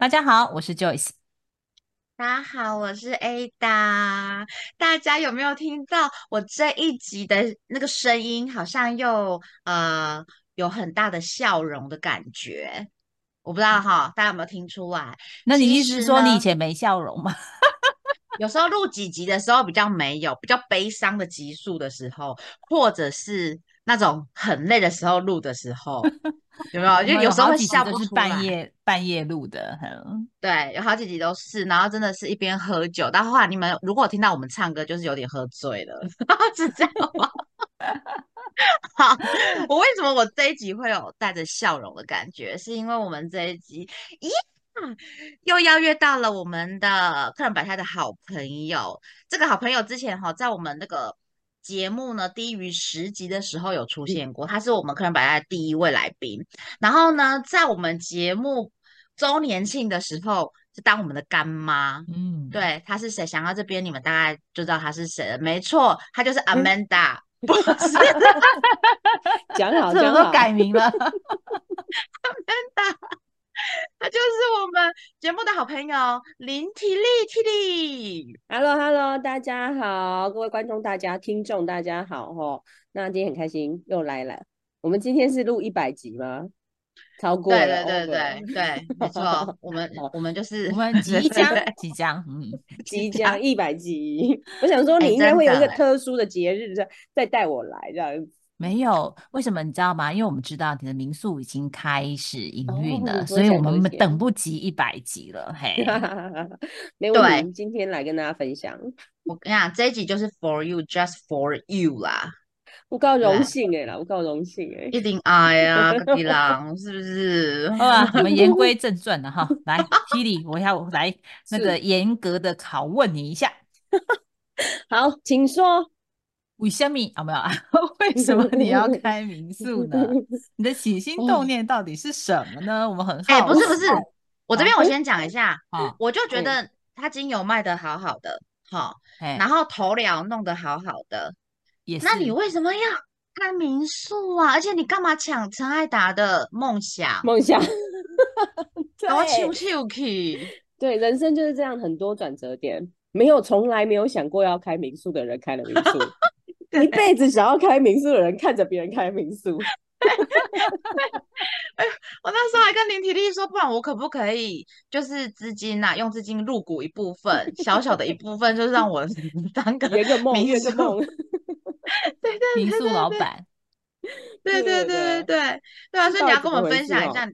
大家好，我是 Joyce。大家好，我是 Ada。大家有没有听到我这一集的那个声音？好像又呃有很大的笑容的感觉。我不知道哈，大家有没有听出来？那你意思是说你以前没笑容吗？有时候录几集的时候比较没有，比较悲伤的集数的时候，或者是那种很累的时候录的时候，有没有？我就有时候会笑不出来。半夜半夜录的，嗯，对，有好几集都是，然后真的是一边喝酒，到后来你们如果有听到我们唱歌，就是有点喝醉了，是这样吗？好，我为什么我这一集会有带着笑容的感觉？是因为我们这一集，咦，又邀约到了我们的客人百态的好朋友。这个好朋友之前哈，在我们那个节目呢低于十集的时候有出现过，他是我们客人百家的第一位来宾。然后呢，在我们节目周年庆的时候，是当我们的干妈。嗯，对，他是谁？想到这边，你们大概就知道他是谁了。没错，他就是 Amanda，不是讲好讲好，改名了。Amanda，她就是我们节目的好朋友林体力 T 力。Hello Hello，大家好，各位观众大家、听众大家好哦。那今天很开心又来了，我们今天是录一百集吗？超过对了，对对 over 对对，没错，我们我们就是我们 即将对即将，嗯，即将将一百集。我想说，哎你应该会有一个特殊的节日再再带我来这样子。没有，为什么你知道吗？因为我们知道你的民宿已经开始营运了，哦所以我们等不及一百集了。嘿，没问对题，今天来跟大家分享，我跟你讲，这一集就是 for you，just for you 啦，我够荣幸哎啦，我够荣幸哎。一定爱啊，隔壁 郎是不是？好吧，我们言归正传了哈。来 t i l y 我要来那是个严格的拷问你一下。好，请说。为什么啊？没有啊？为什么你要开民宿呢？你的起心动念到底是什么呢？我们很好奇。哎、不是不是，我这边我先讲一下，好，我就觉嗯得他精油卖的好好的，好，哎，然后头疗弄得好好的，也是。那你为什么要开民宿啊？而且你干嘛抢陈爱达的梦想？梦想，给我对咻咻去！对，人生就是这样，很多转折点。没有从来没有想过要开民宿的人开了民宿，一辈子想要开民宿的人看着别人开民宿，我那时候还跟林体力说，不然我可不可以就是资金呐、用资金入股一部分，小小的一部分，就是让我 当个圆个梦，民宿圆个梦。对对民宿老板，对对对对对对对啊！所以你要跟我们分享一下，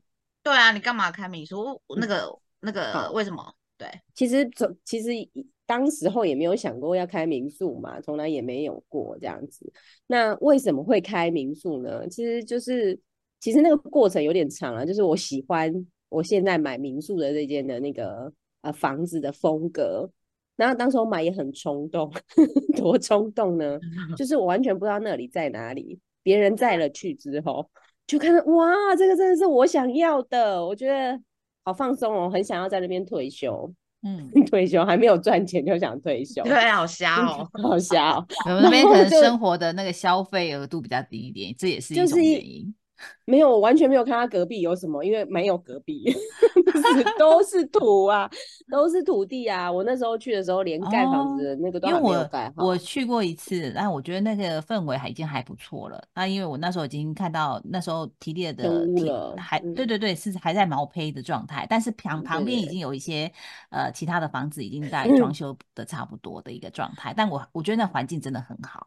对啊，你干嘛开民宿？那个那个好为什么？对，其实从其实以当时候也没有想过要开民宿嘛，从来也没有过这样子。那为什么会开民宿呢？其实就是其实那个过程有点长啊，就是我喜欢我现在买民宿的这间的那个呃房子的风格。然后当时我买也很冲动，多冲动呢？就是我完全不知道那里在哪里，别人载了去之后，就看到哇，这个真的是我想要的，我觉得好放松哦，很想要在那边退休。嗯，退休还没有赚钱就想退休，对，好瞎哦。好瞎哦。我们那边可能生活的那个消费额度比较低一点，这也是一种就是一原因。没有，我完全没有看他隔壁有什么，因为没有隔壁，就是 都是土啊，都是土地啊。我那时候去的时候，连盖房子的那个都还没有我盖好。我去过一次，但我觉得那个氛围还已经还不错了。那因为我那时候已经看到那时候提列的还嗯对对对是还在毛坯的状态，但是旁旁边已经有一些呃其他的房子已经在嗯装 修的差不多的一个状态，但我我觉得那环境真的很好。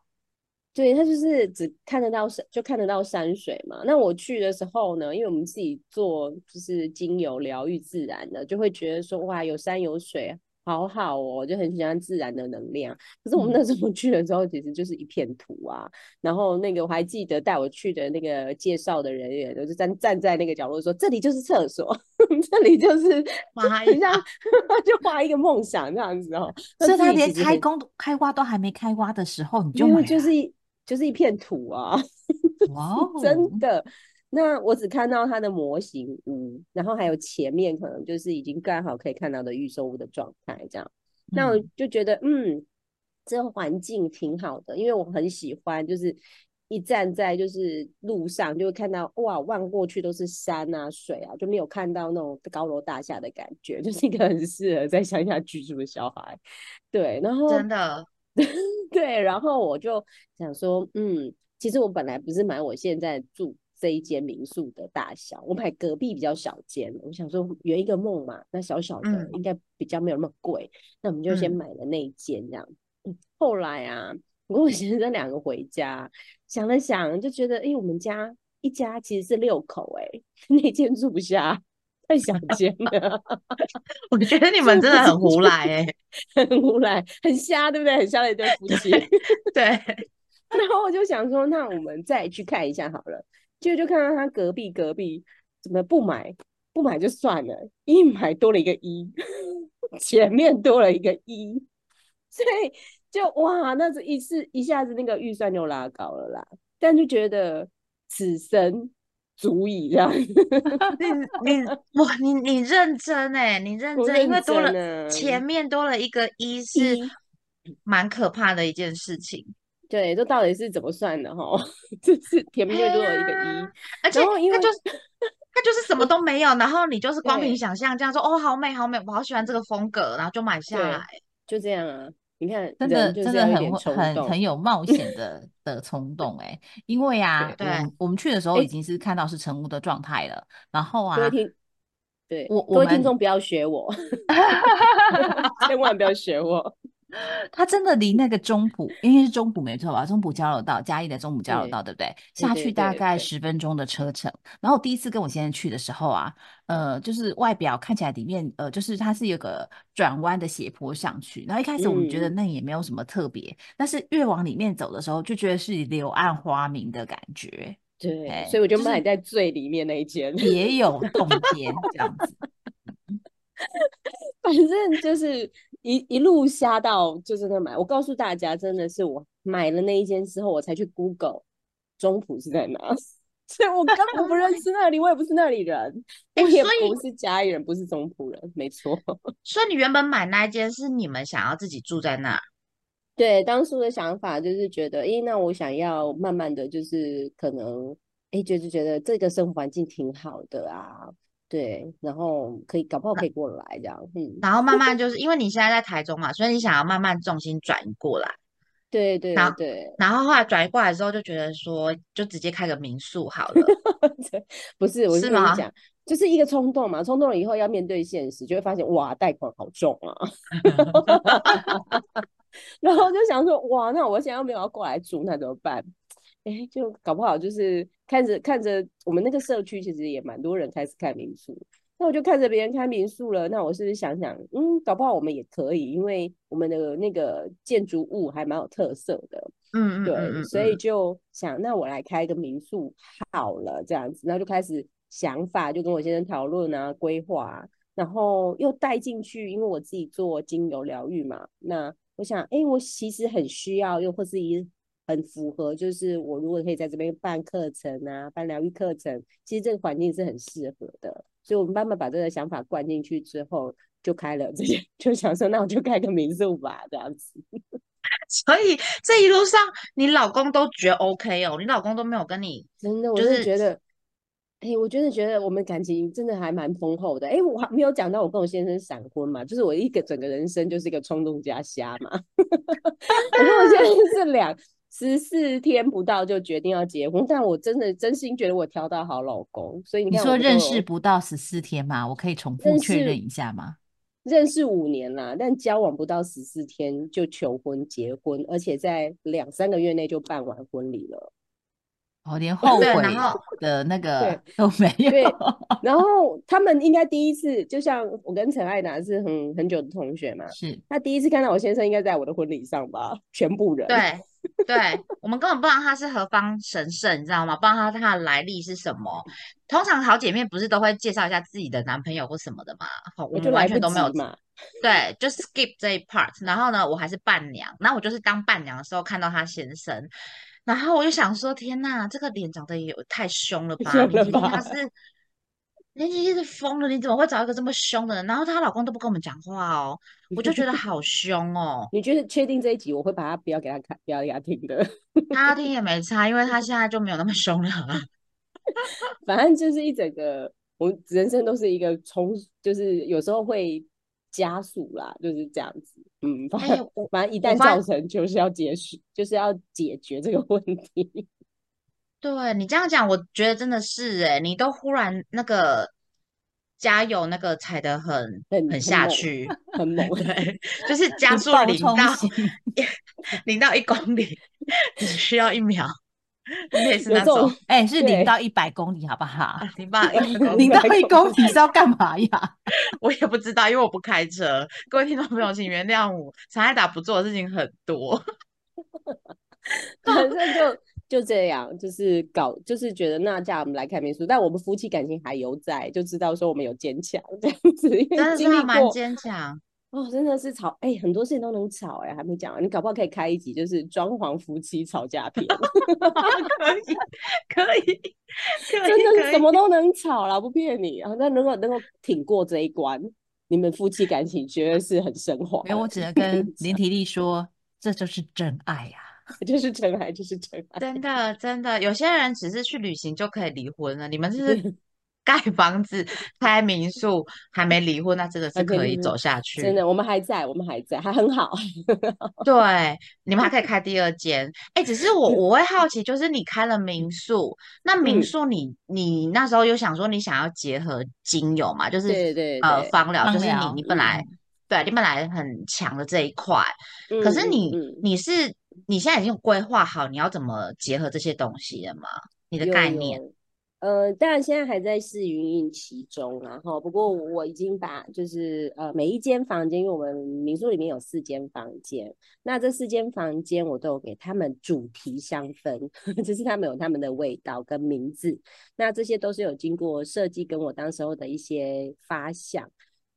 对，它就是只看得到山，就看得到山水嘛。那我去的时候呢，因为我们自己做就是精油疗愈自然的，就会觉得说哇，有山有水，好好哦，就很喜欢自然的能量。可是我们嗯那时候去的时候，其实就是一片土啊。然后那个我还记得带我去的那个介绍的人员，就是站站在那个角落说，这里就是厕所，这里就是妈很像呀，就画一个梦想这样子哦。那所以他连开工开花都还没开花的时候，你就就是一就是一片土啊。真的。那我只看到它的模型屋，然后还有前面可能就是已经盖好可以看到的预售屋的状态，这样。那我嗯就觉得，嗯，这个环境挺好的，因为我很喜欢，就是一站在就是路上，就会看到哇，望过去都是山啊水啊，就没有看到那种高楼大厦的感觉，就是一个很适合在乡下居住的小孩。对，然后真的，对，然后我就想说，嗯，其实我本来不是买我现在住这一间民宿的大小，我买隔壁比较小间，我想说圆一个梦嘛，那小小的嗯应该比较没有那么贵，那我们就先嗯买了那一间这样。嗯后来啊，我跟我先生两个回家，想了想，就觉得，哎，我们家一家其实是六口、哎，那间住不下，太小间了，我觉得你们真的很胡来哎、很无赖，很瞎，对不对？很瞎的一对夫妻。对，然后我就想说，那我们再去看一下好了。结果就看到他隔壁隔壁怎么不买，不买就算了，一买多了一个一，前面多了一个一，所以就哇，那是一次一下子那个预算就拉高了啦。但就觉得此生足以这样，你你哇，你你认真哎、你认我真，因为多了前啊面多了一个一是一蛮可怕的一件事情，对，这到底是怎么算的哈？就是前面多了一个哎一呀，而且因为它就是 它就是什么都没有，然后你就是光凭想象这样说哦，好美好美，我好喜欢这个风格，然后就买下对来。就这样啊。你看，真的真的很很很有冒 险的的冲动哎、因为啊，我对们我们去的时候哎已经是看到是成屋的状态了，然后啊，对，我各位听众不要学我 千万不要学我。它真的离那个中埔，因为是中埔没错吧？中埔交流道，嘉义的中埔交流道，对不对？下去大概十分钟的车程。然后我第一次跟我先生去的时候啊，呃，就是外表看起来里面，呃，就是它是有个转弯的斜坡上去。然后一开始我们觉得嗯那也没有什么特别，但是越往里面走的时候，就觉得是柳暗花明的感觉，对，哎所以我就就是买在最里面那一间。别有洞 天这样子。反正就是一一路瞎到就是那买。我告诉大家，真的是我买了那一间之后，我才去 Google 中埔是在哪，所以我根本不认识那里，我也不是那里人，我也不是家里人，不是中埔人，没错。所以你原本买那一间是你们想要自己住在那，对，当初的想法就是觉得，诶，那我想要慢慢的就是可能，诶，就是觉得这个生活环境挺好的啊，对，然后可以搞不好可以过来这样，嗯，然后慢慢就是因为你现在在台中嘛，所以你想要慢慢重心转移过来。对对对，然后后来转移过来之后，就觉得说，就直接开个民宿好了。不是，我是吗跟你讲，就是一个冲动嘛，冲动了以后要面对现实，就会发现哇，贷款好重啊，然后就想说，哇，那我现在又没有要过来住，那怎么办？哎，就搞不好就是看着看着我们那个社区，其实也蛮多人开始开民宿，那我就看着别人开民宿了，那我是不是想想，嗯，搞不好我们也可以，因为我们的那个建筑物还蛮有特色的，对，嗯嗯嗯嗯，所以嗯就想，那我来开一个民宿好了，这样子，然后就开始想法，就跟我先生讨论啊，规划啊，然后又带进去，因为我自己做精油疗愈嘛，那我想，哎，我其实很需要，又或是一很符合，就是我如果可以在这边办课程啊，办疗愈课程，其实这个环境是很适合的，所以我们慢慢把这个想法灌进去之后，就开了这些，就想说，那我就开个民宿吧，这样子。所以这一路上你老公都觉得 OK 哦，你老公都没有跟你 真的，我就是觉得，哎、我真的觉得我们感情真的还蛮丰厚的。哎、我还没有讲到我跟我先生闪婚嘛，就是我一个整个人生就是一个冲动加瞎嘛。我跟我先生是两十四天不到就决定要结婚，但我真的真心觉得我挑到好老公，所以你你说认识不到十四天吗？我可以重复确认一下吗？认识五年啦，但交往不到十四天就求婚结婚，而且在两三个月内就办完婚礼了。哦，连后悔 的那个都没对有。然后他们应该第一次，就像我跟陈爱达是很很久的同学嘛，是他第一次看到我先生应该在我的婚礼上吧，全部人。对 对，我们根本不知道他是何方神圣，你知道吗？不知道他他的来历是什么。通常好姐妹不是都会介绍一下自己的男朋友或什么的嘛？好，我们完我就来不全都没有。对，就 skip 这一 part。然后呢，我还是伴娘，然后我就是当伴娘的时候看到他先生，然后我就想说，天呐，这个脸长得也太凶了吧！凶了你一定要吧是，林奇一是疯了，你怎么会找一个这么凶的人？然后她老公都不跟我们讲话哦，我就觉得 好凶哦。你觉得确定这一集我会把它不要给他看，不要给他听的？他听也没差，因为他现在就没有那么凶了。反正就是一整个，我人生都是一个冲，就是有时候会加速啦，就是这样子。嗯，反正反正一旦造成，就是要结束，就是要解决这个问题。对你这样讲，我觉得真的是哎，你都忽然那个加油那个踩得很很下去，很猛，对，就是加速零到零到一公里只需要一秒，类似那种，哎，是零到一百公里好不好？零到零到一公里是要干嘛呀？我也不知道，因为我不开车。各位听众朋友，请原谅我，常爱达不做的事情很多，反正就。就这样，就是搞，就是觉得那这样我们来看民宿，但我们夫妻感情还犹在，就知道说我们有坚强这样子，真的是蛮坚强哦，真的是吵哎，很多事情都能吵哎，还没讲，你搞不好可以开一集，就是装潢夫妻吵架片，可 以可以，真的是什么都能吵了，不骗你啊，那如果能够挺过这一关，你们夫妻感情绝对是很升华。没有，我只能跟林体力说，这就是真爱呀。就是真爱，就是真爱。真的，真的，有些人只是去旅行就可以离婚了。你们是盖房子、开民宿，还没离婚，那真的是可以走下去。真的，我们还在，我们还在，还很好。对，你们还可以开第二间。哎，只是我我会好奇，就是你开了民宿，那民宿你你那时候有想说你想要结合精油嘛？就是对对呃芳疗，就是你你本来对你本来很强的这一块，可是你你是。你现在已经有规划好你要怎么结合这些东西了吗？你的概念？呃，当然现在还在试运营其中，然后不过我已经把就是呃每一间房间，因为我们民宿里面有四间房间，那这四间房间我都有给他们主题香氛，就是他们有他们的味道跟名字，那这些都是有经过设计跟我当时候的一些发想。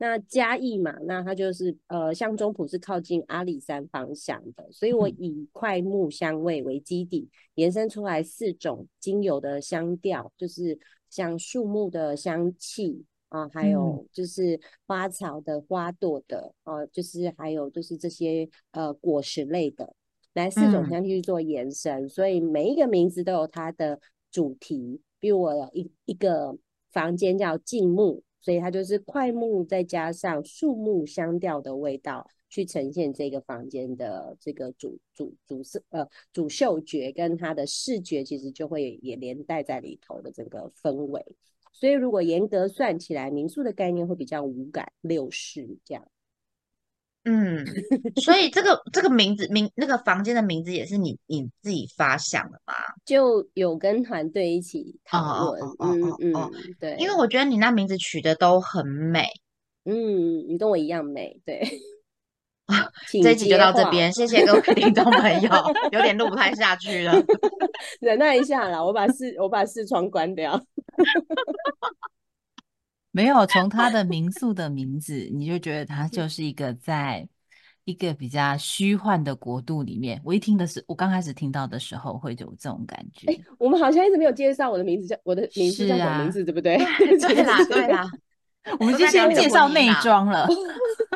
那嘉义嘛，那它就是呃，像中埔是靠近阿里山方向的，所以我以块木香味为基底，延伸出来四种精油的香调，就是像树木的香气啊，还有就是花草的花朵的，呃，就是还有就是这些呃果实类的，来四种香气去做延伸，所以每一个名字都有它的主题，比如我有一一个房间叫静木。所以它就是快木再加上树木香调的味道，去呈现这个房间的这个主主主色呃主嗅觉跟它的视觉，其实就会也连带在里头的这个氛围。所以如果严格算起来，民宿的概念会比较五感六视这样。嗯，所以这个这个名字名那个房间的名字也是你你自己发想的吗？就有跟团队一起讨论。嗯嗯，对，因为我觉得你那名字取的都很美。嗯，你跟我一样美。对，这一集就到这边，谢谢各位听众朋友，有点录不太下去了，忍耐一下啦，我把视我把视窗关掉。没有从他的 民宿的名字，你就觉得他就是一个在一个比较虚幻的国度里面。我一听的是，我刚开始听到的时候会有这种感觉。我们好像一直没有介绍我的名字叫我的名字叫什么名字，对不对？对啦，对啦。我们就先介绍内装了。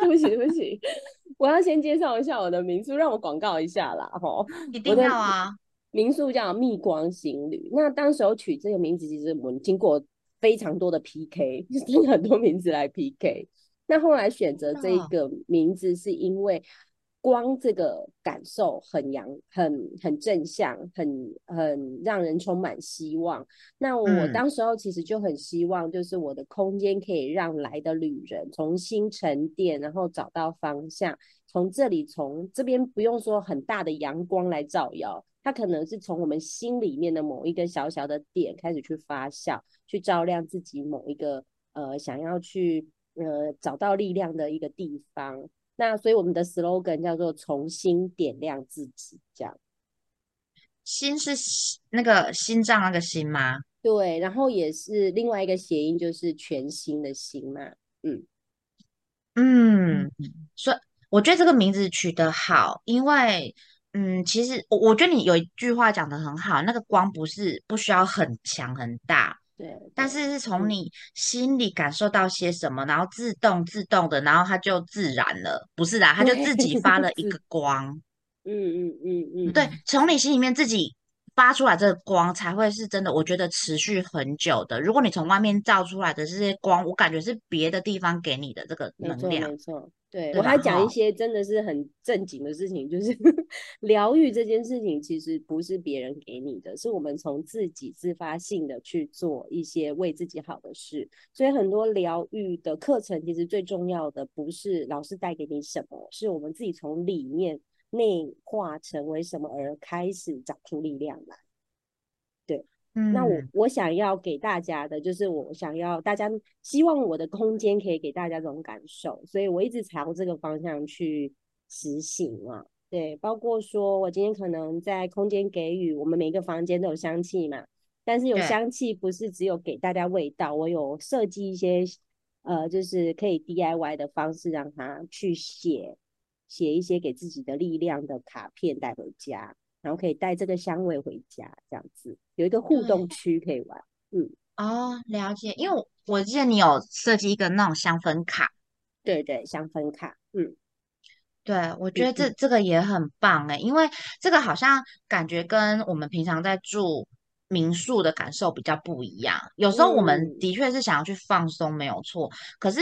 对不起，对不起，我要先介绍一下我的民宿，让我广告一下啦，哈。一定要啊！民宿叫蜜光行旅。那当时候取这个名字，其实我们经过。非常多的 PK，就是很多名字来 PK。那后来选择这一个名字，是因为光这个感受很阳、很很正向、很很让人充满希望。那我当时候其实就很希望，就是我的空间可以让来的旅人重新沉淀，然后找到方向。从这里，从这边不用说很大的阳光来照耀。它可能是从我们心里面的某一个小小的点开始去发酵，去照亮自己某一个呃想要去呃找到力量的一个地方。那所以我们的 slogan 叫做“重新点亮自己”，这样。心是那个心脏那个心吗？对，然后也是另外一个谐音，就是全新的心嘛。嗯嗯，所以我觉得这个名字取得好，因为。嗯，其实我我觉得你有一句话讲的很好，那个光不是不需要很强很大，对，但是是从嗯你心里感受到些什么，然后自动自动的，然后它就自然了，不是啦，它就自己 发了一个光。嗯嗯嗯嗯，对，从你心里面自己发出来这个光，才会是真的。我觉得持续很久的。如果你从外面照出来的这些光，我感觉是别的地方给你的这个能量没。错，对对我还讲一些真的是很正经的事情，就是 疗愈这件事情其实不是别人给你的，是我们从自己自发性的去做一些为自己好的事。所以很多疗愈的课程，其实最重要的不是老师带给你什么，是我们自己从里面内化成为什么而开始长出力量来。那我嗯，我想要给大家的，就是我想要大家希望我的空间可以给大家这种感受，所以我一直朝这个方向去实行啊。对，包括说我今天可能在空间给予，我们每个房间都有香气嘛，但是有香气不是只有给大家味道，我有设计一些呃，就是可以 DIY 的方式，让他去写写一些给自己的力量的卡片带回家。然后可以带这个香味回家，这样子有一个互对动区可以玩。嗯哦，了解。因为我我记得你有设计一个那种香氛卡，对对，香氛卡，嗯，对，我觉得嗯这这个也很棒诶，因为这个好像感觉跟我们平常在住民宿的感受比较不一样。有时候我们嗯的确是想要去放松，没有错，可是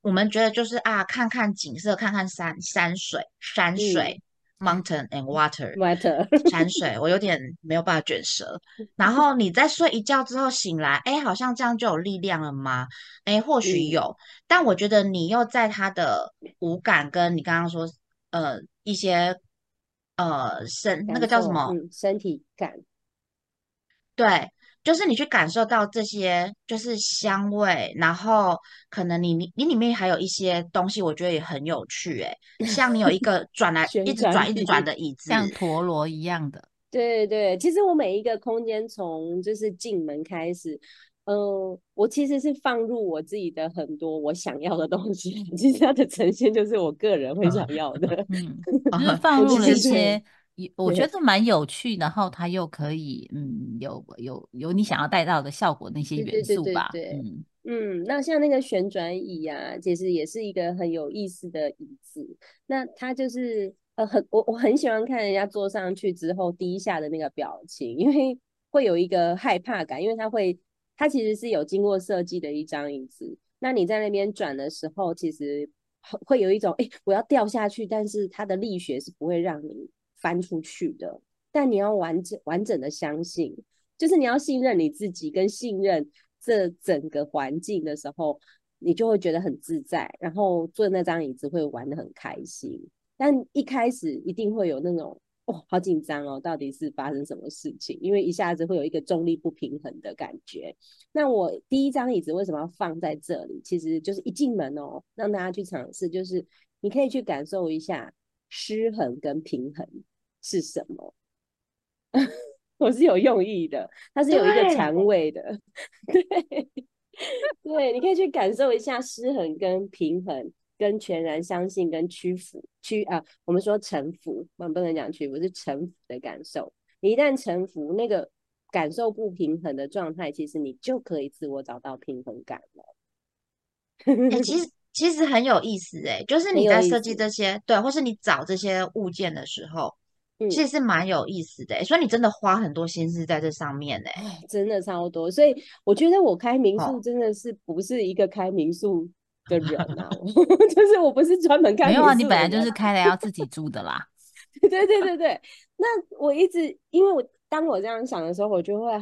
我们觉得就是啊，看看景色，看看山山水山水。Mountain and water，，water，山水，我有点没有办法卷舌。然后你在睡一觉之后醒来，哎，好像这样就有力量了吗？哎，或许嗯有，但我觉得你又在他的五感跟你刚刚说，呃，一些呃身那个叫什么？嗯，身体感，对，就是你去感受到这些，就是香味，然后可能你你你里面还有一些东西，我觉得也很有趣。诶，像你有一个转来一直转一直转的椅子，像陀螺一样的。对对，其实我每一个空间从就是进门开始，嗯、我其实是放入我自己的很多我想要的东西，其实它的呈现就是我个人会想 要的。嗯，就是啊放入了一些，有我觉对得蛮有趣，然后它又可以，嗯，有有有你想要带到的效果那些对元素吧，对对嗯，嗯，那像那个旋转椅啊，其实也是一个很有意思的椅子。那它就是呃，很我我很喜欢看人家坐上去之后低下的那个表情，因为会有一个害怕感，因为它会它其实是有经过设计的一张椅子。那你在那边转的时候，其实会会有一种哎，我要掉下去，但是它的力学是不会让你翻出去的。但你要完整完整的相信，就是你要信任你自己，跟信任这整个环境的时候，你就会觉得很自在，然后坐那张椅子会玩得很开心。但一开始一定会有那种哦，好紧张哦，到底是发生什么事情？因为一下子会有一个重力不平衡的感觉。那我第一张椅子为什么要放在这里？其实就是一进门哦，让大家去尝试，就是你可以去感受一下失衡跟平衡是什么。我是有用意的，它是有一个对禅位的，对对，你可以去感受一下失衡跟平衡，跟全然相信跟屈服屈啊，我们说臣服，我们不能讲屈服，是臣服的感受。你一旦臣服，那个感受不平衡的状态，其实你就可以自我找到平衡感了。哎、其实其实很有意思诶，就是你在设计这些，对，或是你找这些物件的时候，嗯其实是蛮有意思的诶，所以你真的花很多心思在这上面诶。哎，真的超多，所以我觉得我开民宿哦。真的是不是一个开民宿 的人啊，就是我不是专门开没有啊，你本来就是开了要自己住的啦，对对对对，那我一直因为我当我这样想的时候，我就会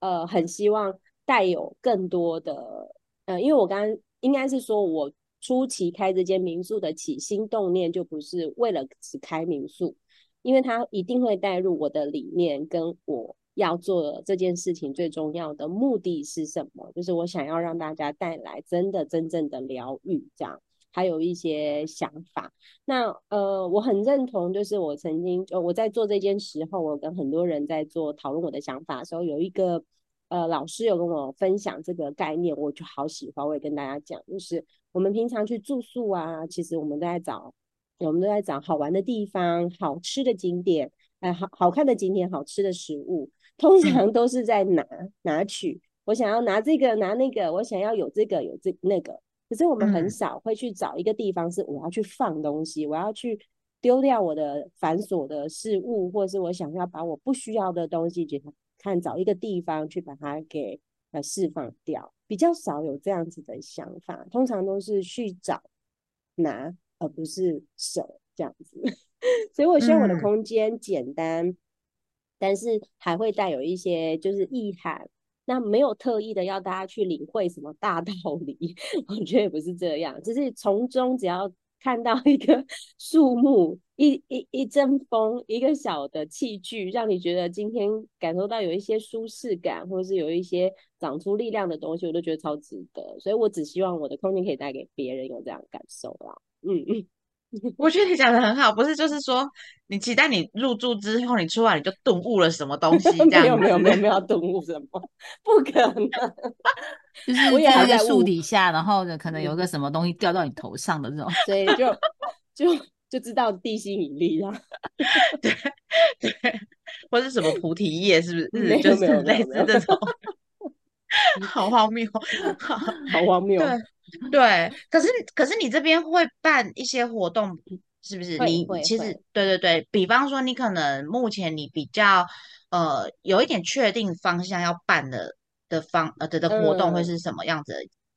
呃很希望带有更多的呃，因为我刚刚应该是说我初期开这间民宿的起心动念就不是为了只开民宿，因为它一定会带入我的理念跟我要做这件事情最重要的目的是什么，就是我想要让大家带来真的真正的疗愈，这样还有一些想法。那呃，我很认同，就是我曾经呃我在做这件时候，我跟很多人在做讨论我的想法的时候，有一个呃老师有跟我分享这个概念，我就好喜欢，我也跟大家讲，就是我们平常去住宿啊，其实我们都在找，我们都在找好玩的地方、好吃的景点，哎、好好看的景点、好吃的食物，通常都是在拿拿取。我想要拿这个拿那个，我想要有这个有这那个。可是我们很嗯少会去找一个地方，是我要去放东西，我要去丢掉我的繁琐的事物，或者是我想要把我不需要的东西，给它看找一个地方去把它给呃释放掉。比较少有这样子的想法，通常都是去找拿，而不是手这样子。所以我希望我的嗯空间简单，但是还会带有一些就是意涵。那没有特意的要大家去领会什么大道理，我觉得也不是这样，只是从中只要看到一个 树木、一一一阵风、一个小的器具，让你觉得今天感受到有一些舒适感，或者是有一些长出力量的东西，我都觉得超值得。所以我只希望我的空间可以带给别人有这样的感受啦。嗯嗯。我觉得你讲的很好，不是就是说你期待你入住之后，你出来你就顿悟了什么东西 这没有没有没有没有要顿悟什么，不可能。就是我在一个树底下，然后呢，可能有嗯个什么东西掉到你头上的这种。所以就就就知道地心引力啦。对对，或是什么菩提叶，是不是？没有就是类似这种，好荒谬。好荒谬。对对，可是可是你这边会办一些活动，是不是？你其实对对对，比方说你可能目前你比较呃有一点确定方向要办的的方呃的的活动会嗯是什么样子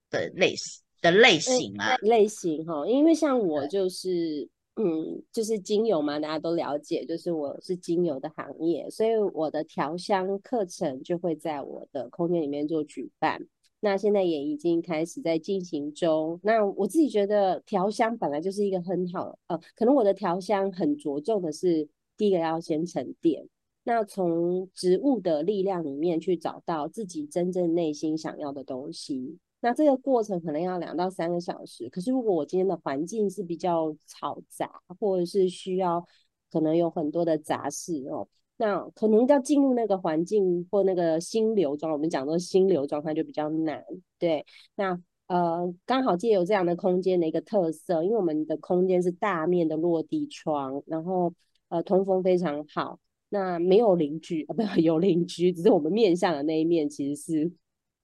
的类型的类型啊？类型哈，因为像我就是嗯，就是精油嘛，大家都了解，就是我是精油的行业，所以我的调香课程就会在我的空间里面做举办。那现在也已经开始在进行中。那我自己觉得调香本来就是一个很好，呃，可能我的调香很着重的是第一个要先沉淀，那从植物的力量里面去找到自己真正内心想要的东西。那这个过程可能要两到三个小时。可是如果我今天的环境是比较嘈杂，或者是需要可能有很多的杂事哦，那可能要进入那个环境或那个心流状，我们讲的心流状态就比较难。对，那呃，刚好借由这样的空间的一个特色，因为我们的空间是大面的落地窗，然后呃通风非常好。那没有邻居啊，不有邻居，只是我们面向的那一面其实是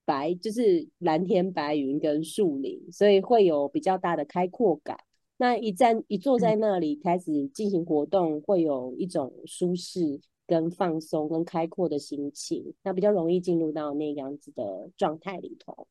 白，就是蓝天白云跟树林，所以会有比较大的开阔感。那一站一坐在那里开始进行活动，会有一种舒适跟放松跟开阔的心情，那比较容易进入到那样子的状态里头。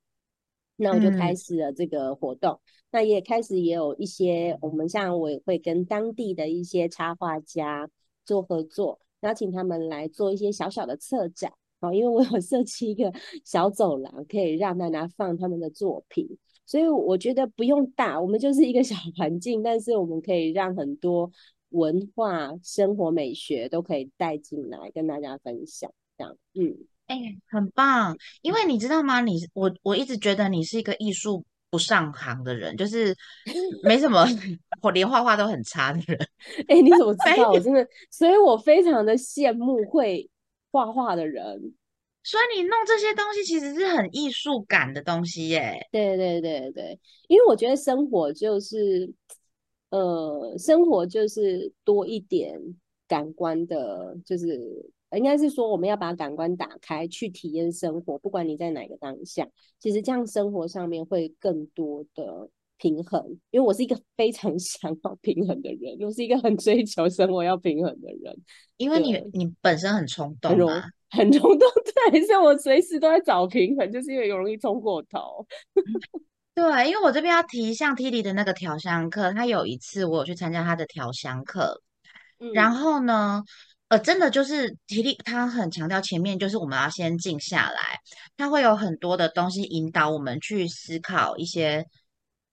那我就开嗯始了这个活动，那也开始也有一些我们像我也会跟当地的一些插画家做合作，邀请他们来做一些小小的策展。好，因为我有设计一个 小走廊，可以让大家放他们的作品，所以我觉得不用大，我们就是一个小环境，但是我们可以让很多文化、生活美学都可以带进来跟大家分享。这样，嗯，哎、很棒，因为你知道吗？你我我一直觉得你是一个艺术不上行的人，就是 没什么，我连画画都很差的人。哎、你怎么知道？我真的，所以我非常的羡慕会画画的人。所以你弄这些东西其实是很艺术感的东西耶。对对对对，因为我觉得生活就是，呃，生活就是多一点感官的，就是应该是说我们要把感官打开去体验生活，不管你在哪个当下，其实这样生活上面会更多的平衡。因为我是一个 非常想要平衡的人，我是一个很追求生活要平衡的人，因为你你本身很冲动嘛，很冲动，对，所以我随时都在找平衡，就是因为有容易冲过头。对，因为我这边要提一下 Tilly 的那个调香课，他有一次我有去参加他的调香课，然嗯后呢，呃，真的就是体力，他很强调前面就是我们要先静下来，他会有很多的东西引导我们去思考一些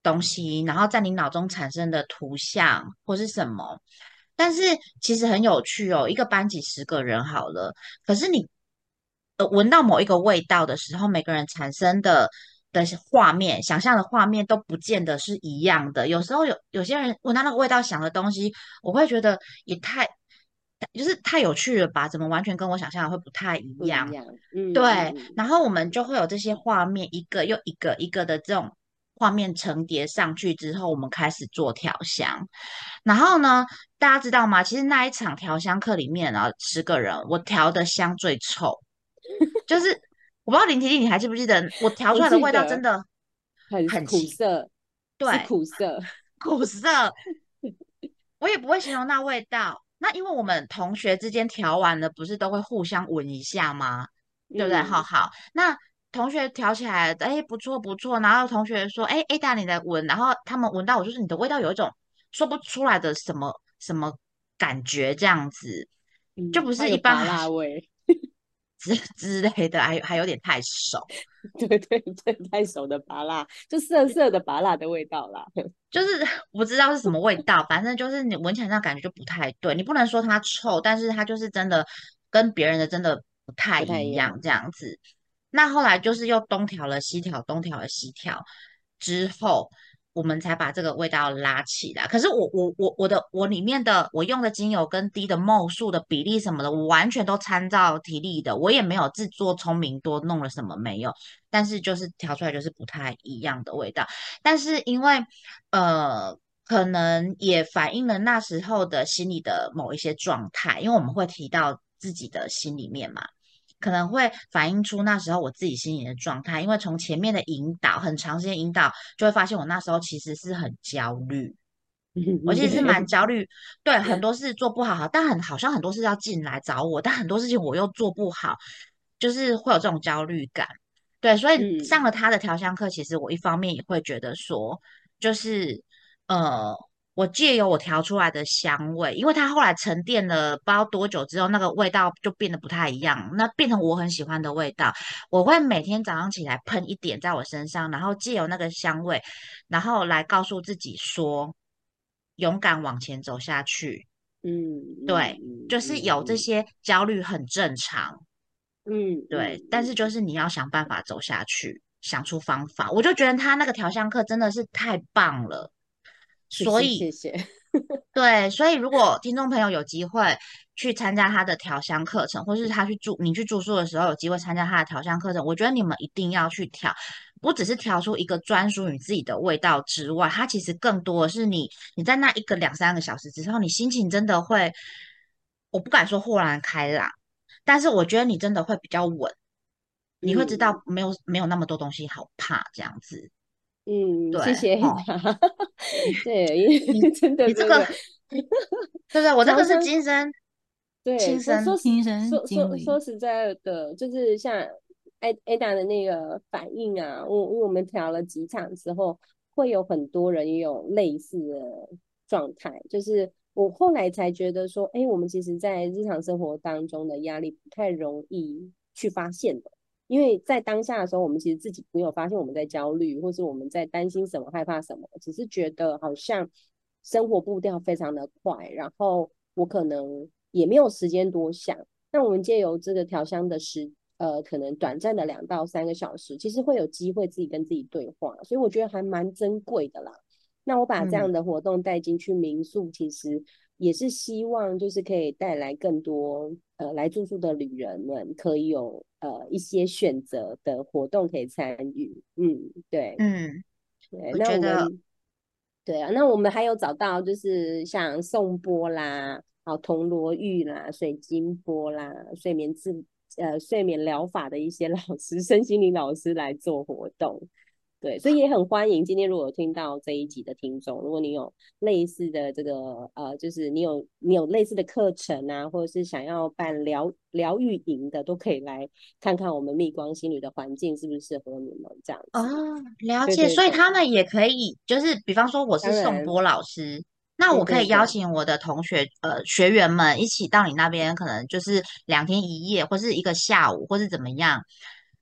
东西，然后在你脑中产生的图像或是什么。但是其实很有趣哦，一个班级十个人好了，可是你呃闻到某一个味道的时候，每个人产生的的画面、想象的画面都不见得是一样的。有时候有有些人闻到那个味道想的东西，我会觉得也太就是太有趣了吧？怎么完全跟我想象的会不太一样？嗯，对，然后我们就会有这些画面，一个又一个一个的这种画面层叠上去之后，我们开始做调香。然后呢，大家知道吗？其实那一场调香课里面啊，十个人，我调的香最臭，就是我不知道林婷婷你还记不记得我调出来的味道真的很苦很苦涩，对苦涩，苦涩，我也不会形容那味道。那因为我们同学之间调完了，不是都会互相闻一下吗？对不对？好嗯好，那同学调起来，哎，不错不错。然后同学说，哎，A 大你来闻，然后他们闻到我，就是你的味道有一种说不出来的什么什么感觉，这样子就嗯，不是一般辣味，之 之类的，还还有点太熟。对对对，太熟的拔辣，就涩涩的拔辣的味道啦。就是我不知道是什么味道，反正就是你闻起来那感觉就不太对。你不能说它臭，但是它就是真的跟别人的真的不太一样这样子。那后来就是又东调了西调，东调了西调之后，我们才把这个味道拉起来。可是我我我我的我里面的我用的精油跟滴的梦数的比例什么的，我完全都参照体力的，我也没有自作聪明多弄了什么没有，但是就是调出来就是不太一样的味道。但是因为呃，可能也反映了那时候的心理的某一些状态，因为我们会提到自己的心里面嘛，可能会反映出那时候我自己心里的状态。因为从前面的引导，很长时间引导，就会发现我那时候其实是很焦虑。我其实是蛮焦虑，对很多事做不好，但很好像很多事要进来找我，但很多事情我又做不好，就是会有这种焦虑感。对，所以嗯上了他的调香课，其实我一方面也会觉得说，就是呃，我借由我调出来的香味，因为它后来沉淀了不知道多久之后，那个味道就变得不太一样，那变成我很喜欢的味道。我会每天早上起来喷一点在我身上，然后借由那个香味，然后来告诉自己说，勇敢往前走下去。嗯，对，嗯就是有这，些焦虑很正常。嗯，嗯对，嗯但是就是你要想办法走下去，想出方法。我就觉得他那个调香课真的是太棒了，谢所以谢谢谢，对，所以如果听众朋友有机会去参加他的调香课程，或是他去住你去住宿的时候有机会参加他的调香课程，我觉得你们一定要去调，不只是调出一个专属于自己的味道之外，它其实更多的是你你在那一个两三个小时之后，你心情真的会，我不敢说豁然开朗，但是我觉得你真的会比较稳，你会知嗯道没有没有那么多东西好怕这样子。嗯，对谢谢哦他，对，因为 真的你这个对不对？我这个是亲身说说实亲身说说说实在的，就是像 A Ada 的那个反应啊，我我们调了几场之后，会有很多人也有类似的状态，就是我后来才觉得说，哎，我们其实在日常生活当中的压力不太容易去发现的。因为在当下的时候，我们其实自己没有发现我们在焦虑，或是我们在担心什么、害怕什么，只是觉得好像生活步调非常的快，然后我可能也没有时间多想。那我们借由这个调香的时，呃，可能短暂的两到三个小时，其实会有机会自己跟自己对话，所以我觉得还蛮珍贵的啦。那我把这样嗯的活动带进去民宿，其实也是希望就是可以带来更多呃来住宿的旅人们可以有呃一些选择的活动可以参与。嗯，对嗯，对，我那我们对啊，那我们还有找到就是像颂钵啦，好铜锣玉啦、水晶钵啦、睡眠治呃睡眠疗法的一些老师、身心灵老师来做活动。对，所以也很欢迎今天如果有听到这一集的听众，如果你有类似的这个呃，就是你有你有类似的课程啊，或者是想要办疗疗愈营的，都可以来看看我们蜜光心理的环境是不是适合你们这样子。哦，了解，对对对所以他们也可以，就是比方说我是宋波老师，那我可以邀请我的同学呃学员们一起到你那边，可能就是两天一夜，或是一个下午，或是怎么样。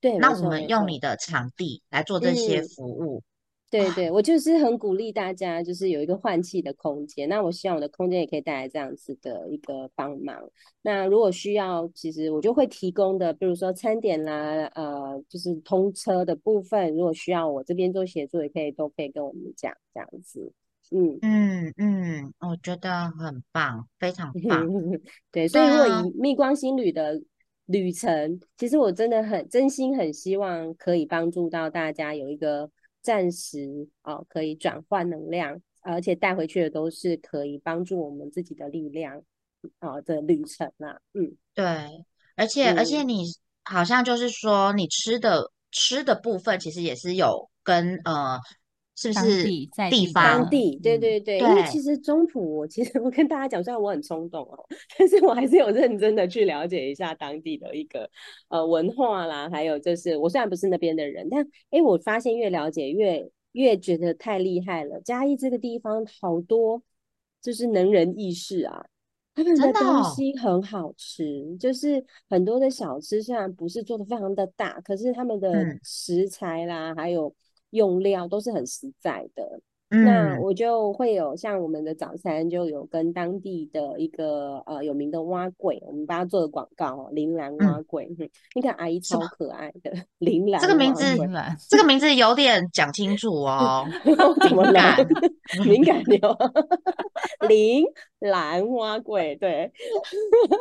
对，那我们用你的场地来做这些嗯服务。对对，我就是很鼓励大家，就是有一个换气的空间。那我希望我的空间也可以带来这样子的一个帮忙。那如果需要，其实我就会提供的，比如说餐点啦，呃，就是通车的部分，如果需要我这边做协助，也可以都可以跟我们讲这样子。嗯，嗯嗯，我觉得很棒，非常棒。对，所以如果以蜜光心旅的旅程，其实我真的很真心很希望可以帮助到大家有一个暂时哦可以转换能量，而且带回去的都是可以帮助我们自己的力量啊、的旅程啦。嗯，对，而且而且嗯。你好像就是说你吃的吃的部分，其实也是有跟呃，是不是地在地方当地，对嗯对对，因为其实中埔，我其实 我跟大家讲，虽然我很冲动哦，但是我还是有认真的去了解一下当地的一个呃文化啦，还有就是我虽然不是那边的人，但诶，我发现越了解越越觉得太厉害了。嘉义这个地方好多就是能人异士啊，他们的东西很好吃，就是很多的小吃虽然不是做的非常的大，可是他们的嗯食材啦，还有用料都是很实在的。那嗯，我就会有像我们的早餐就有跟当地的一个呃有名的蛙柜，我们帮他做的广告哦，铃兰蛙柜，哼 你看阿姨超可爱的铃兰这个名字这个名字有点讲清楚哦，怎么了敏感？敏感流，铃兰蛙柜，对，那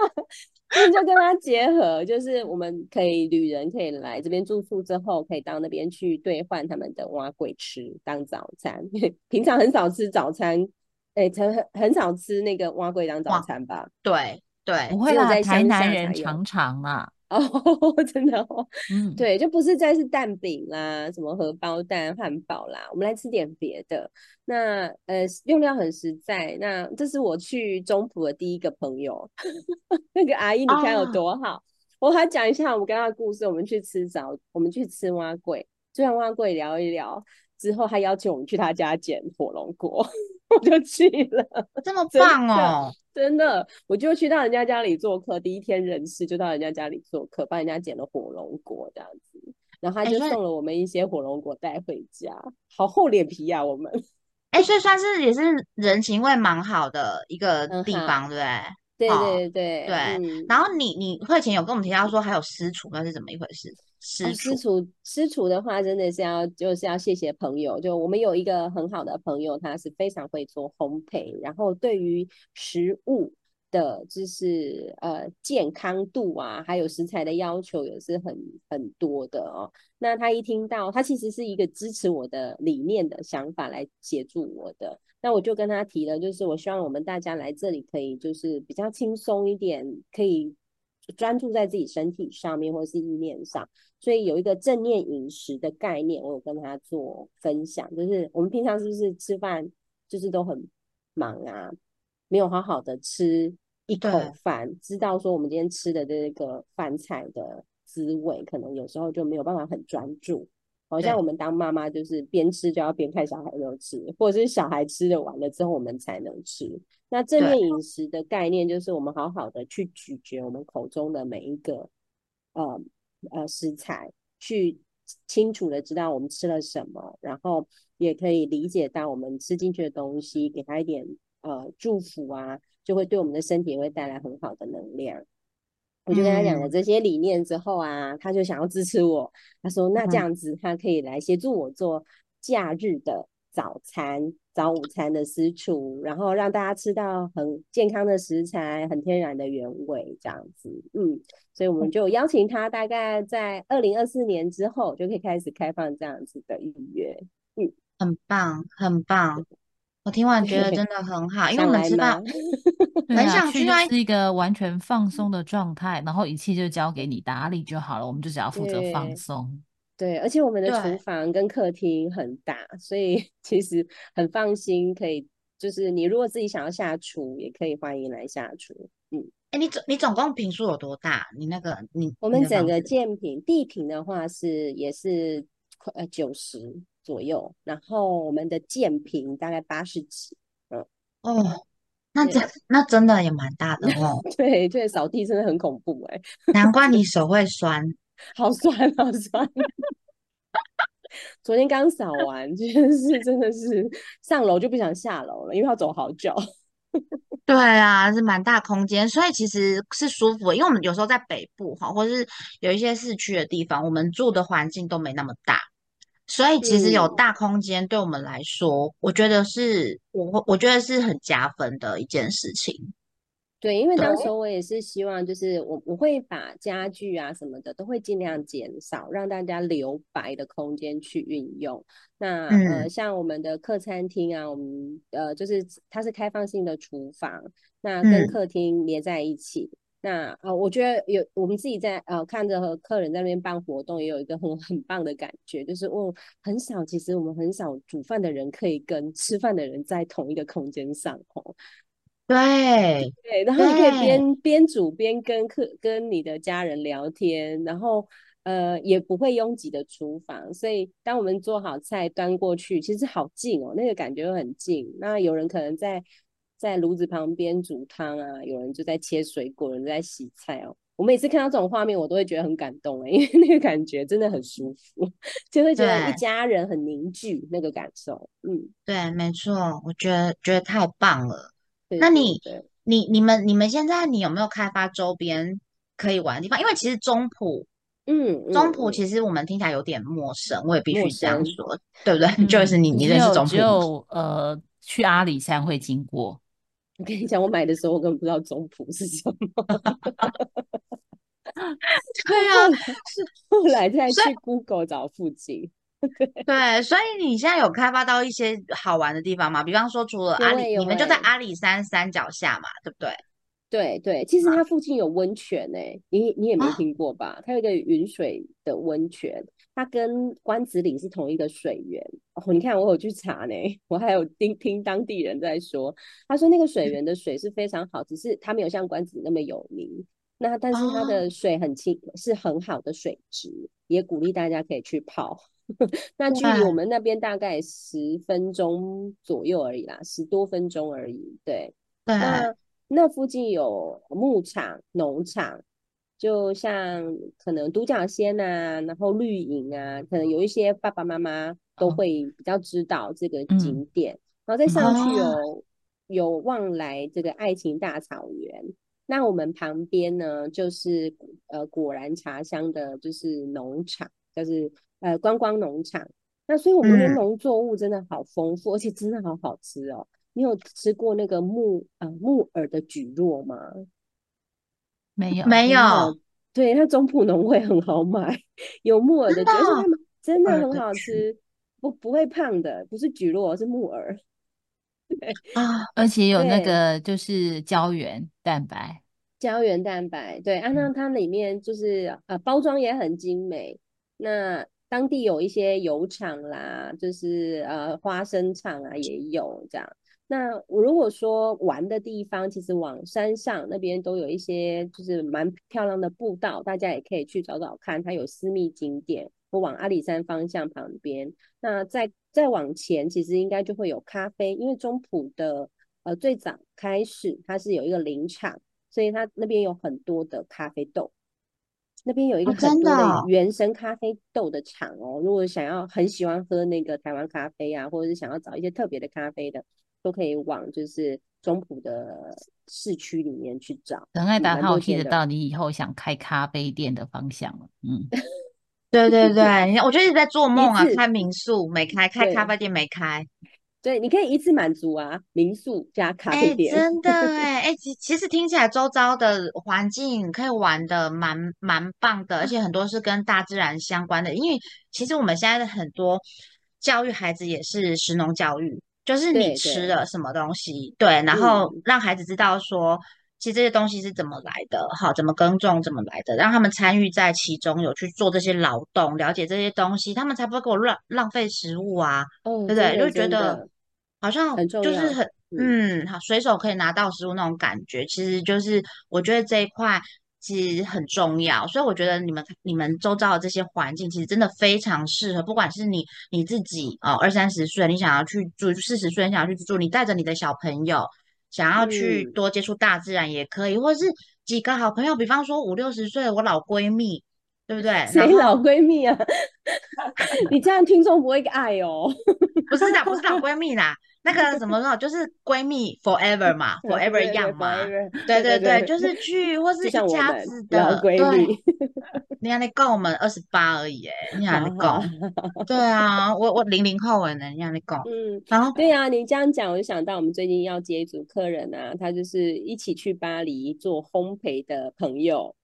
就跟它结合，就是我们可以旅人可以来这边住宿之后，可以到那边去兑换他们的蛙柜吃当早餐。平常很少吃早餐，哎、很很很少吃那个蛙柜当早餐吧？对对不，会啦，只有在台南人常常啦，哦，真的哦，嗯，对，就不是再是蛋饼啦，什么荷包蛋、汉堡啦，我们来吃点别的。那呃，用料很实在。那这是我去中埔的第一个朋友，那个阿姨，你看有啊多好。我还讲一下我们跟她的故事。我们去吃早，我们去吃蛙贵，就让蛙贵聊一聊之后，还邀请我们去他家捡火龙果，我就去了。这么 棒哦，真的，我就去到人家家里做客，第一天人事就到人家家里做客，帮人家捡了火龙果这样子，然后他就送了我们一些火龙果带回家，好厚脸皮呀、我们。哎，所以算是也是人情味蛮好的一个地方，对不对？对哦对对对嗯，然后你你会前有跟我们提到说还有私厨，那是怎么一回事？私厨私厨的话，真的是要就是要谢谢朋友。就我们有一个很好的朋友，他是非常会做烘焙，然后对于食物的，就是呃健康度啊，还有食材的要求也是很很多的哦。那他一听到，他其实是一个支持我的理念的想法来协助我的。那我就跟他提了，就是我希望我们大家来这里可以就是比较轻松一点，可以专注在自己身体上面或是意念上。所以有一个正念饮食的概念，我有跟他做分享，就是我们平常是不是吃饭就是都很忙啊，没有好好的吃一口对饭，知道说我们今天吃的这个饭菜的滋味，可能有时候就没有办法很专注。好像我们当妈妈就是边吃就要边看小孩有没有吃，或者是小孩吃的完了之后我们才能吃。那正对念饮食的概念就是我们好好的去咀嚼我们口中的每一个呃呃食材，去清楚的知道我们吃了什么，然后也可以理解到我们吃进去的东西，给他一点呃祝福啊，就会对我们的身体也会带来很好的能量。我就跟他讲了嗯这些理念之后啊，他就想要支持我。他说：“那这嗯样子，他可以来协助我做假日的早餐、早午餐的私厨，然后让大家吃到很健康的食材、很天然的原味，这样子。嗯，所以我们就邀请他，大概在二零二四年之后就可以开始开放这样子的预约。嗯很棒，很棒。我听完觉得真的很好，因为我们吃饭？很想去啊是一个完全放松的状态，然后一切就交给你打理就好了，我们就只要负责放松。对，而且我们的厨房跟客厅很大，所以 其实很放心，可以就是你如果自己想要下厨，也可以欢迎来下厨。嗯，哎，你总你总共平数有多大？你那个你我们整个建平地平的话是也是快呃九十左右，然后我们的建平大概八十几。嗯哦，那对真 那真的也蛮大的哦，对对，扫地真的很恐怖哎、难怪你 手会酸。好 酸好酸。昨天刚扫完，就是真的是上楼就不想下楼了，因为要走好久。对啊，是蛮大空间，所以其实是舒服的。因为我们有时候在北部哈，或是有一些市区的地方，我们住的环境都没那么大，所以其实有嗯大空间对我们来说，我觉得是我会我觉得是很加分的一件事情。对，因为当时我也是希望，就是我我会把家具啊什么的都会尽量减少，让大家留白的空间去运用。那呃，嗯像我们的客餐厅啊，我们呃就是它是开放性的厨房，那跟嗯客厅连在一起，那呃，我觉得有我们自己在呃看着和客人在那边办活动，也有一个很 很棒的感觉，就是哦，很少，其实我们很少煮饭的人可以跟吃饭的人在同一个空间上哦。对 对，然后你可以对边边煮边跟客跟你的家人聊天，然后呃也不会拥挤的厨房，所以当我们做好菜端过去，其实好近哦，那个感觉会很近。那有人可能在在炉子旁边煮汤啊，有人就在切水果，有人在洗菜哦。我每次看到这种画面，我都会觉得很感动哎，因为那个感觉真的很舒服，就会觉得一家人很凝聚那个感受。嗯，对，没错，我觉得觉得太棒了。对对那你你你们你们现在你有没有开发周边可以玩的地方？因为其实中埔嗯嗯中埔嗯其实我们听起来有点陌生，我也必须这样说，对不对？就是你你认识中埔只？有呃去阿里山会经过，我跟你讲，我买的时候我根本不知道中埔是什么。对啊，是后来再去 Google 找附近。对，所以你现在有开发到一些好玩的地方吗？比方说，除了阿里，你们就在欸阿里山山脚下嘛，对不对？对对，其实它附近有温泉呢、你你也没啊听过吧？它有一个云水的温泉，它跟关子岭是同一个水源。哦，你看我有去查呢，我还有听听当地人在说，他说那个水源的水是非常好，只是它没有像关子岭那么有名。那但是它哦的水很清，是很好的水质，也鼓励大家可以去泡。那距离我们那边大概十分钟左右而已啦，十多分钟而已。对，对，那那附近有牧场、农场，就像可能独角仙啊，然后绿影啊，可能有一些爸爸妈妈都哦会比较知道这个嗯景点。然后再上去哦有有望来这个爱情大草原。那我们旁边呢，就是呃果然茶香的，就是农场，就是呃观光农场。那所以我们的嗯农作物真的好丰富，而且真的好好吃哦。你有吃过那个木呃木耳的蒟蒻吗？没有没有有，对，它中普农会很好买，有木耳的真的蒟，而且它们真的很好吃，不不会胖的，不是蒟蒻，是木耳。对啊，而且有那个就是胶原蛋白，胶原蛋白，对啊，那它里面就是呃包装也很精美。那当地有一些油厂啦，就是呃花生厂啊也有这样。那我如果说玩的地方，其实往山上那边都有一些就是蛮漂亮的步道，大家也可以去找找看。它有私密景点，我往阿里山方向旁边。那再再往前，其实应该就会有咖啡，因为中埔的呃最早开始它是有一个林场。所以它那边有很多的咖啡豆，那边有一个哦很多的真的哦原生咖啡豆的厂哦。如果想要很喜欢喝那个台湾咖啡啊，或者是想要找一些特别的咖啡的，都可以往就是中埔的市区里面去找。仁爱达蛮他我 hit 多间的到你以后想开咖啡店的方向了，嗯，对对对，你看，我就一直在做梦啊，次开民宿没开，开咖啡店没开，对，你可以一次满足啊，民宿加咖哎，啡店。真的 哎，哎，其其实听起来周遭的环境可以玩的蛮蛮棒的，而且很多是跟大自然相关的。因为其实我们现在的很多教育孩子也是食农教育，就是你吃了什么东西，对，然后嗯让孩子知道说，其实这些东西是怎么来的，好，怎么耕种，怎么来的，让他们参与在其中，有去做这些劳动，了解这些东西，他们才不会给我乱浪费食物啊。哦，对不对？就觉得好像就是很嗯，好随手可以拿到食物那种感觉，其实就是我觉得这一块其实很重要，所以我觉得你们你们周遭的这些环境其实真的非常适合，不管是你你自己哦二三十岁，你想要去住，四十岁你想要去住，你带着你的小朋友想要去嗯多接触大自然也可以，或者是几个好朋友，比方说五六十岁的我老闺蜜。对不对？然谁老后闺蜜啊？你这样听众不会爱哦。不是的，不是老闺蜜啦，那个怎么说，就是闺蜜 forever 嘛，forever 一样嘛。对对对就是去或是就一家子的，对闺蜜。你看你跟我们二十八而已，哎，你看你好好讲，对啊，我我零零后哎呢，你看你讲，嗯，然后对啊、你这样讲，我就想到我们最近要接一组客人啊，他就是一起去巴黎做烘焙的朋友。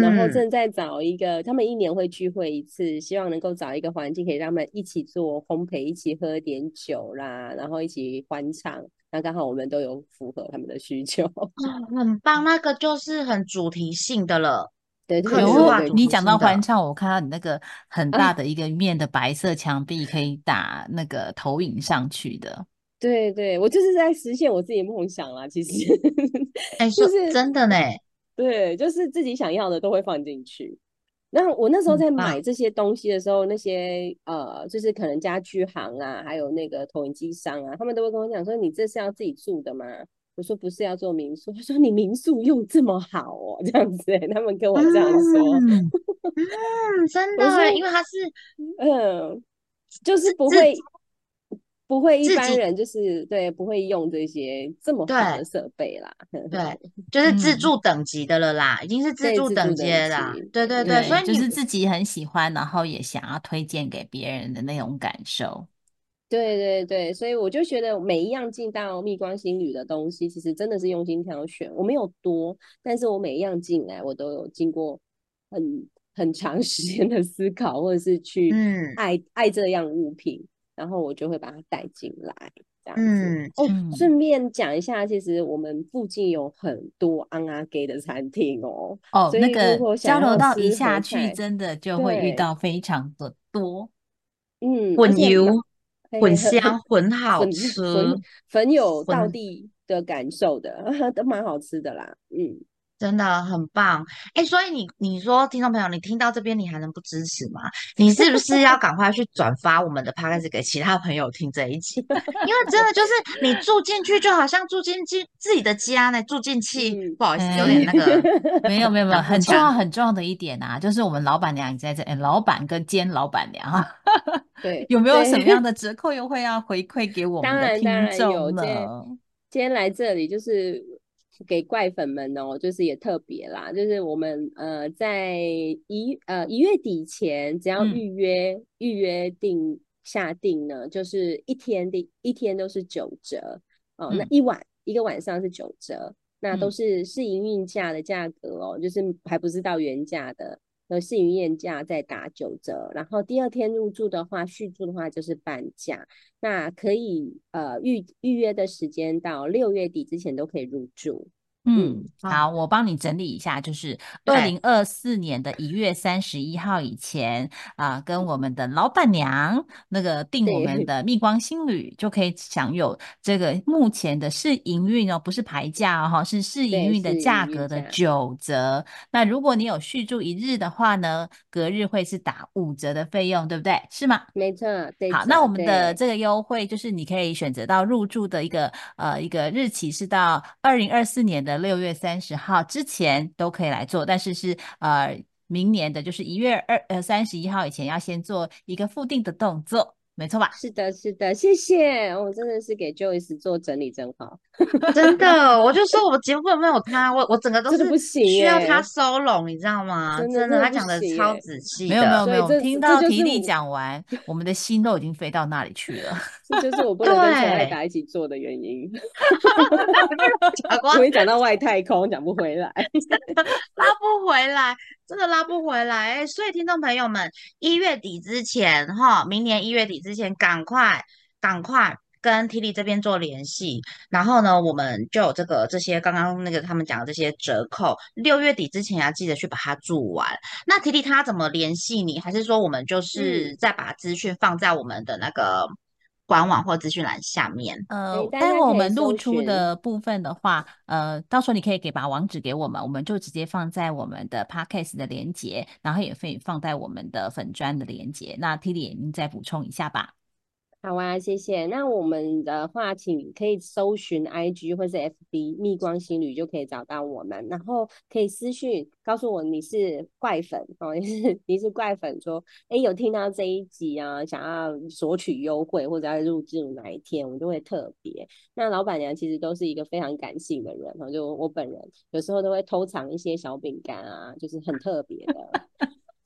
然后嗯正在找一个，他们一年会聚会一次，希望能够找一个环境，可以让他们一起做烘焙，一起喝点酒啦，然后一起欢唱。那刚好我们都有符合他们的需求。哦很棒，那个就是很主题性的了。对，可是哇你讲到欢唱，我看到你那个很大啊的一个面的白色墙壁，可以打那个投影上去的。对对，我就是在实现我自己的梦想啦。其实，哎，说 就是真的呢，对，就是自己想要的都会放进去。那我那时候在买棒这些东西的时候，那些呃，就是可能家具行啊，还有那个投影机商啊，他们都会跟我讲说：“你这是要自己住的吗？”我说：“不是要做民宿。”他说：“你民宿用这么好哦，这样子、欸。”他们跟我这样说，嗯嗯，真的因为它是嗯，就是不自会不会一般人就是对不会用这些这么好的设备啦。对，就是自嗯助等级的了啦，已经是自助助等级等的。对对对，所以就你是自己很喜欢，然后也想要推荐给别人的那种感受。对对对，所以我就觉得每一样进到蜜光心旅的东西，其实真的是用心挑选。我没有多，但是我每一样进来，我都有经过很很长时间的思考，或者是去嗯爱、爱这样物品，然后我就会把它带进来，这样子。嗯哦，嗯顺便讲一下，其实我们附近有很多安阿给的餐厅哦。哦，那个交流道一下去，真的就会遇到非常的多。嗯，混油混香混好很吃，很很有到地的感受的，都蛮好吃的啦。嗯，真的很棒。哎，所以你你说听众朋友，你听到这边你还能不支持吗？你是不是要赶快去转发我们的 podcast 给其他朋友听这一集？因为真的就是你住进去就好像住进进自己的家呢，住进去，嗯不好意思，有点那个。没有没有没有，很重要很重要的一点啊，就是我们老板娘也在这，哎，老板跟兼老板娘啊，对，有没有什么样的折扣优惠要回馈给我们的听当然当然有众呢？今天来这里就是给怪粉们哦，就是也特别啦，就是我们呃在一呃一月底前，只要嗯。预约、预约定下定呢，就是一天的一天都是九折。哦，那嗯。一晚一个晚上是九折，那都嗯。是试营运价的价格哦，就是还不是到原价的。呃，试营业价再打九折，然后第二天入住的话，续住的话就是半价。那可以呃预预约的时间到六月底之前都可以入住。嗯，好好，我帮你整理一下，就是二对零二四年的一月三十一号以前啊、跟我们的老板娘那个订我们的蜜光新旅，就可以享有这个目前的试营运哦，不是排价哦，哈是试营运的价格的九折。那如果你有续住一日的话呢，隔日会是打五折的费用，对不对？是吗？没错，对好，那我们的这个优惠就是你可以选择到入住的一个呃一个日期是到二零二四年的六月三十号之前都可以来做，但是是呃明年的就是一月二呃三十一号以前要先做一个复定的动作，没错吧？是的，是的，谢谢，我、真的是给 Joyce 做整理真好。真的，我就说我节目没有他，我我整个都是不行需要他收拢，你知道吗？真的他讲的超仔细没有没有的，没有，所以听到提力我讲完，我们的心都已经飞到那里去了。这就是我不能跟陈爱对达一起做的原因。我一讲到外太空，讲不回来。拉不回来，真的拉不回来。哎所以听众朋友们，一月底之前哈，明年一月底之前，赶快赶快跟 T 力这边做联系，然后呢，我们就有这个这些刚刚那个他们讲的这些折扣，六月底之前要记得去把它做完。那 T 力他怎么联系你？还是说我们就是再把资讯放在我们的那个官网或资讯栏下面？呃，待会我们露出的部分的话，呃，到时候你可以给把网址给我们，我们就直接放在我们的 podcast 的连接，然后也可以放在我们的粉砖的连接。那 T 里您再补充一下吧。好啊，谢谢。那我们的话，请可以搜寻 IG 或是 FB 蜜光心旅就可以找到我们，然后可以私讯告诉我你是怪粉哦，你 是你是怪粉说，哎有听到这一集啊，想要索取优惠或者要入住哪一天，我们就会特别。那老板娘其实都是一个非常感性的人哦，就我本人有时候都会偷藏一些小饼干啊，就是很特别的。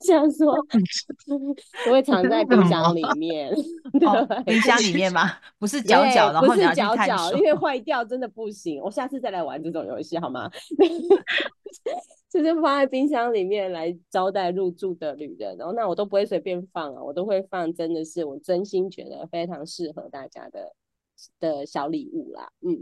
这样说，我会藏在冰箱里面。冰箱里面吗？不是角角，然后不是后你要去探角角，索因。为坏掉真的不行。我下次再来玩这种游戏好吗？就是放在冰箱里面来招待入住的旅人，然后那我都不会随便放啊，我都会放，真的是我真心觉得非常适合大家的的小礼物啦。嗯，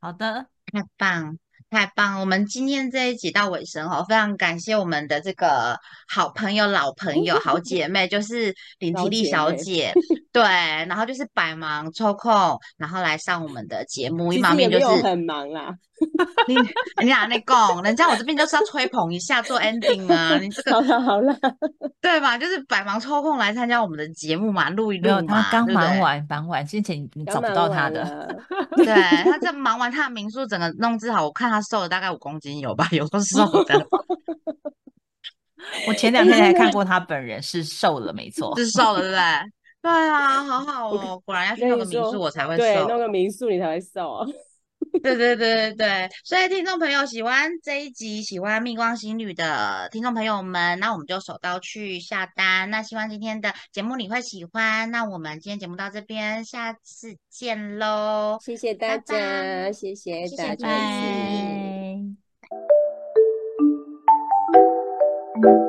好的，太棒。太棒了！我们今天这一集到尾声哦，非常感谢我们的这个好朋友、老朋友、好姐妹，就是林缇丽小姐。对，然后就是百忙抽空，然后来上我们的节目。一方面就是很忙啦。你你俩那讲，人家我这边就是要吹捧一下做 ending 啊。你这个好了好了，对吧？就是百忙抽空来参加我们的节目嘛，录一录嘛。他刚忙完，忙完之前你找不到他的。对他这忙完他的民宿整个弄治好，我看他瘦了大概五公斤有吧，有瘦的。我前两天还看过他本人，是瘦了，没错，是瘦了，对不对？对啊，好好哦，果然要去弄个民宿我才会瘦，对，弄个民宿你才会瘦。对对对对对所以听众朋友喜欢这一集喜欢蜜光行旅的听众朋友们那我们就手刀去下单。那希望今天的节目你会喜欢那我们今天节目到这边下次见喽谢谢大家谢谢大家再见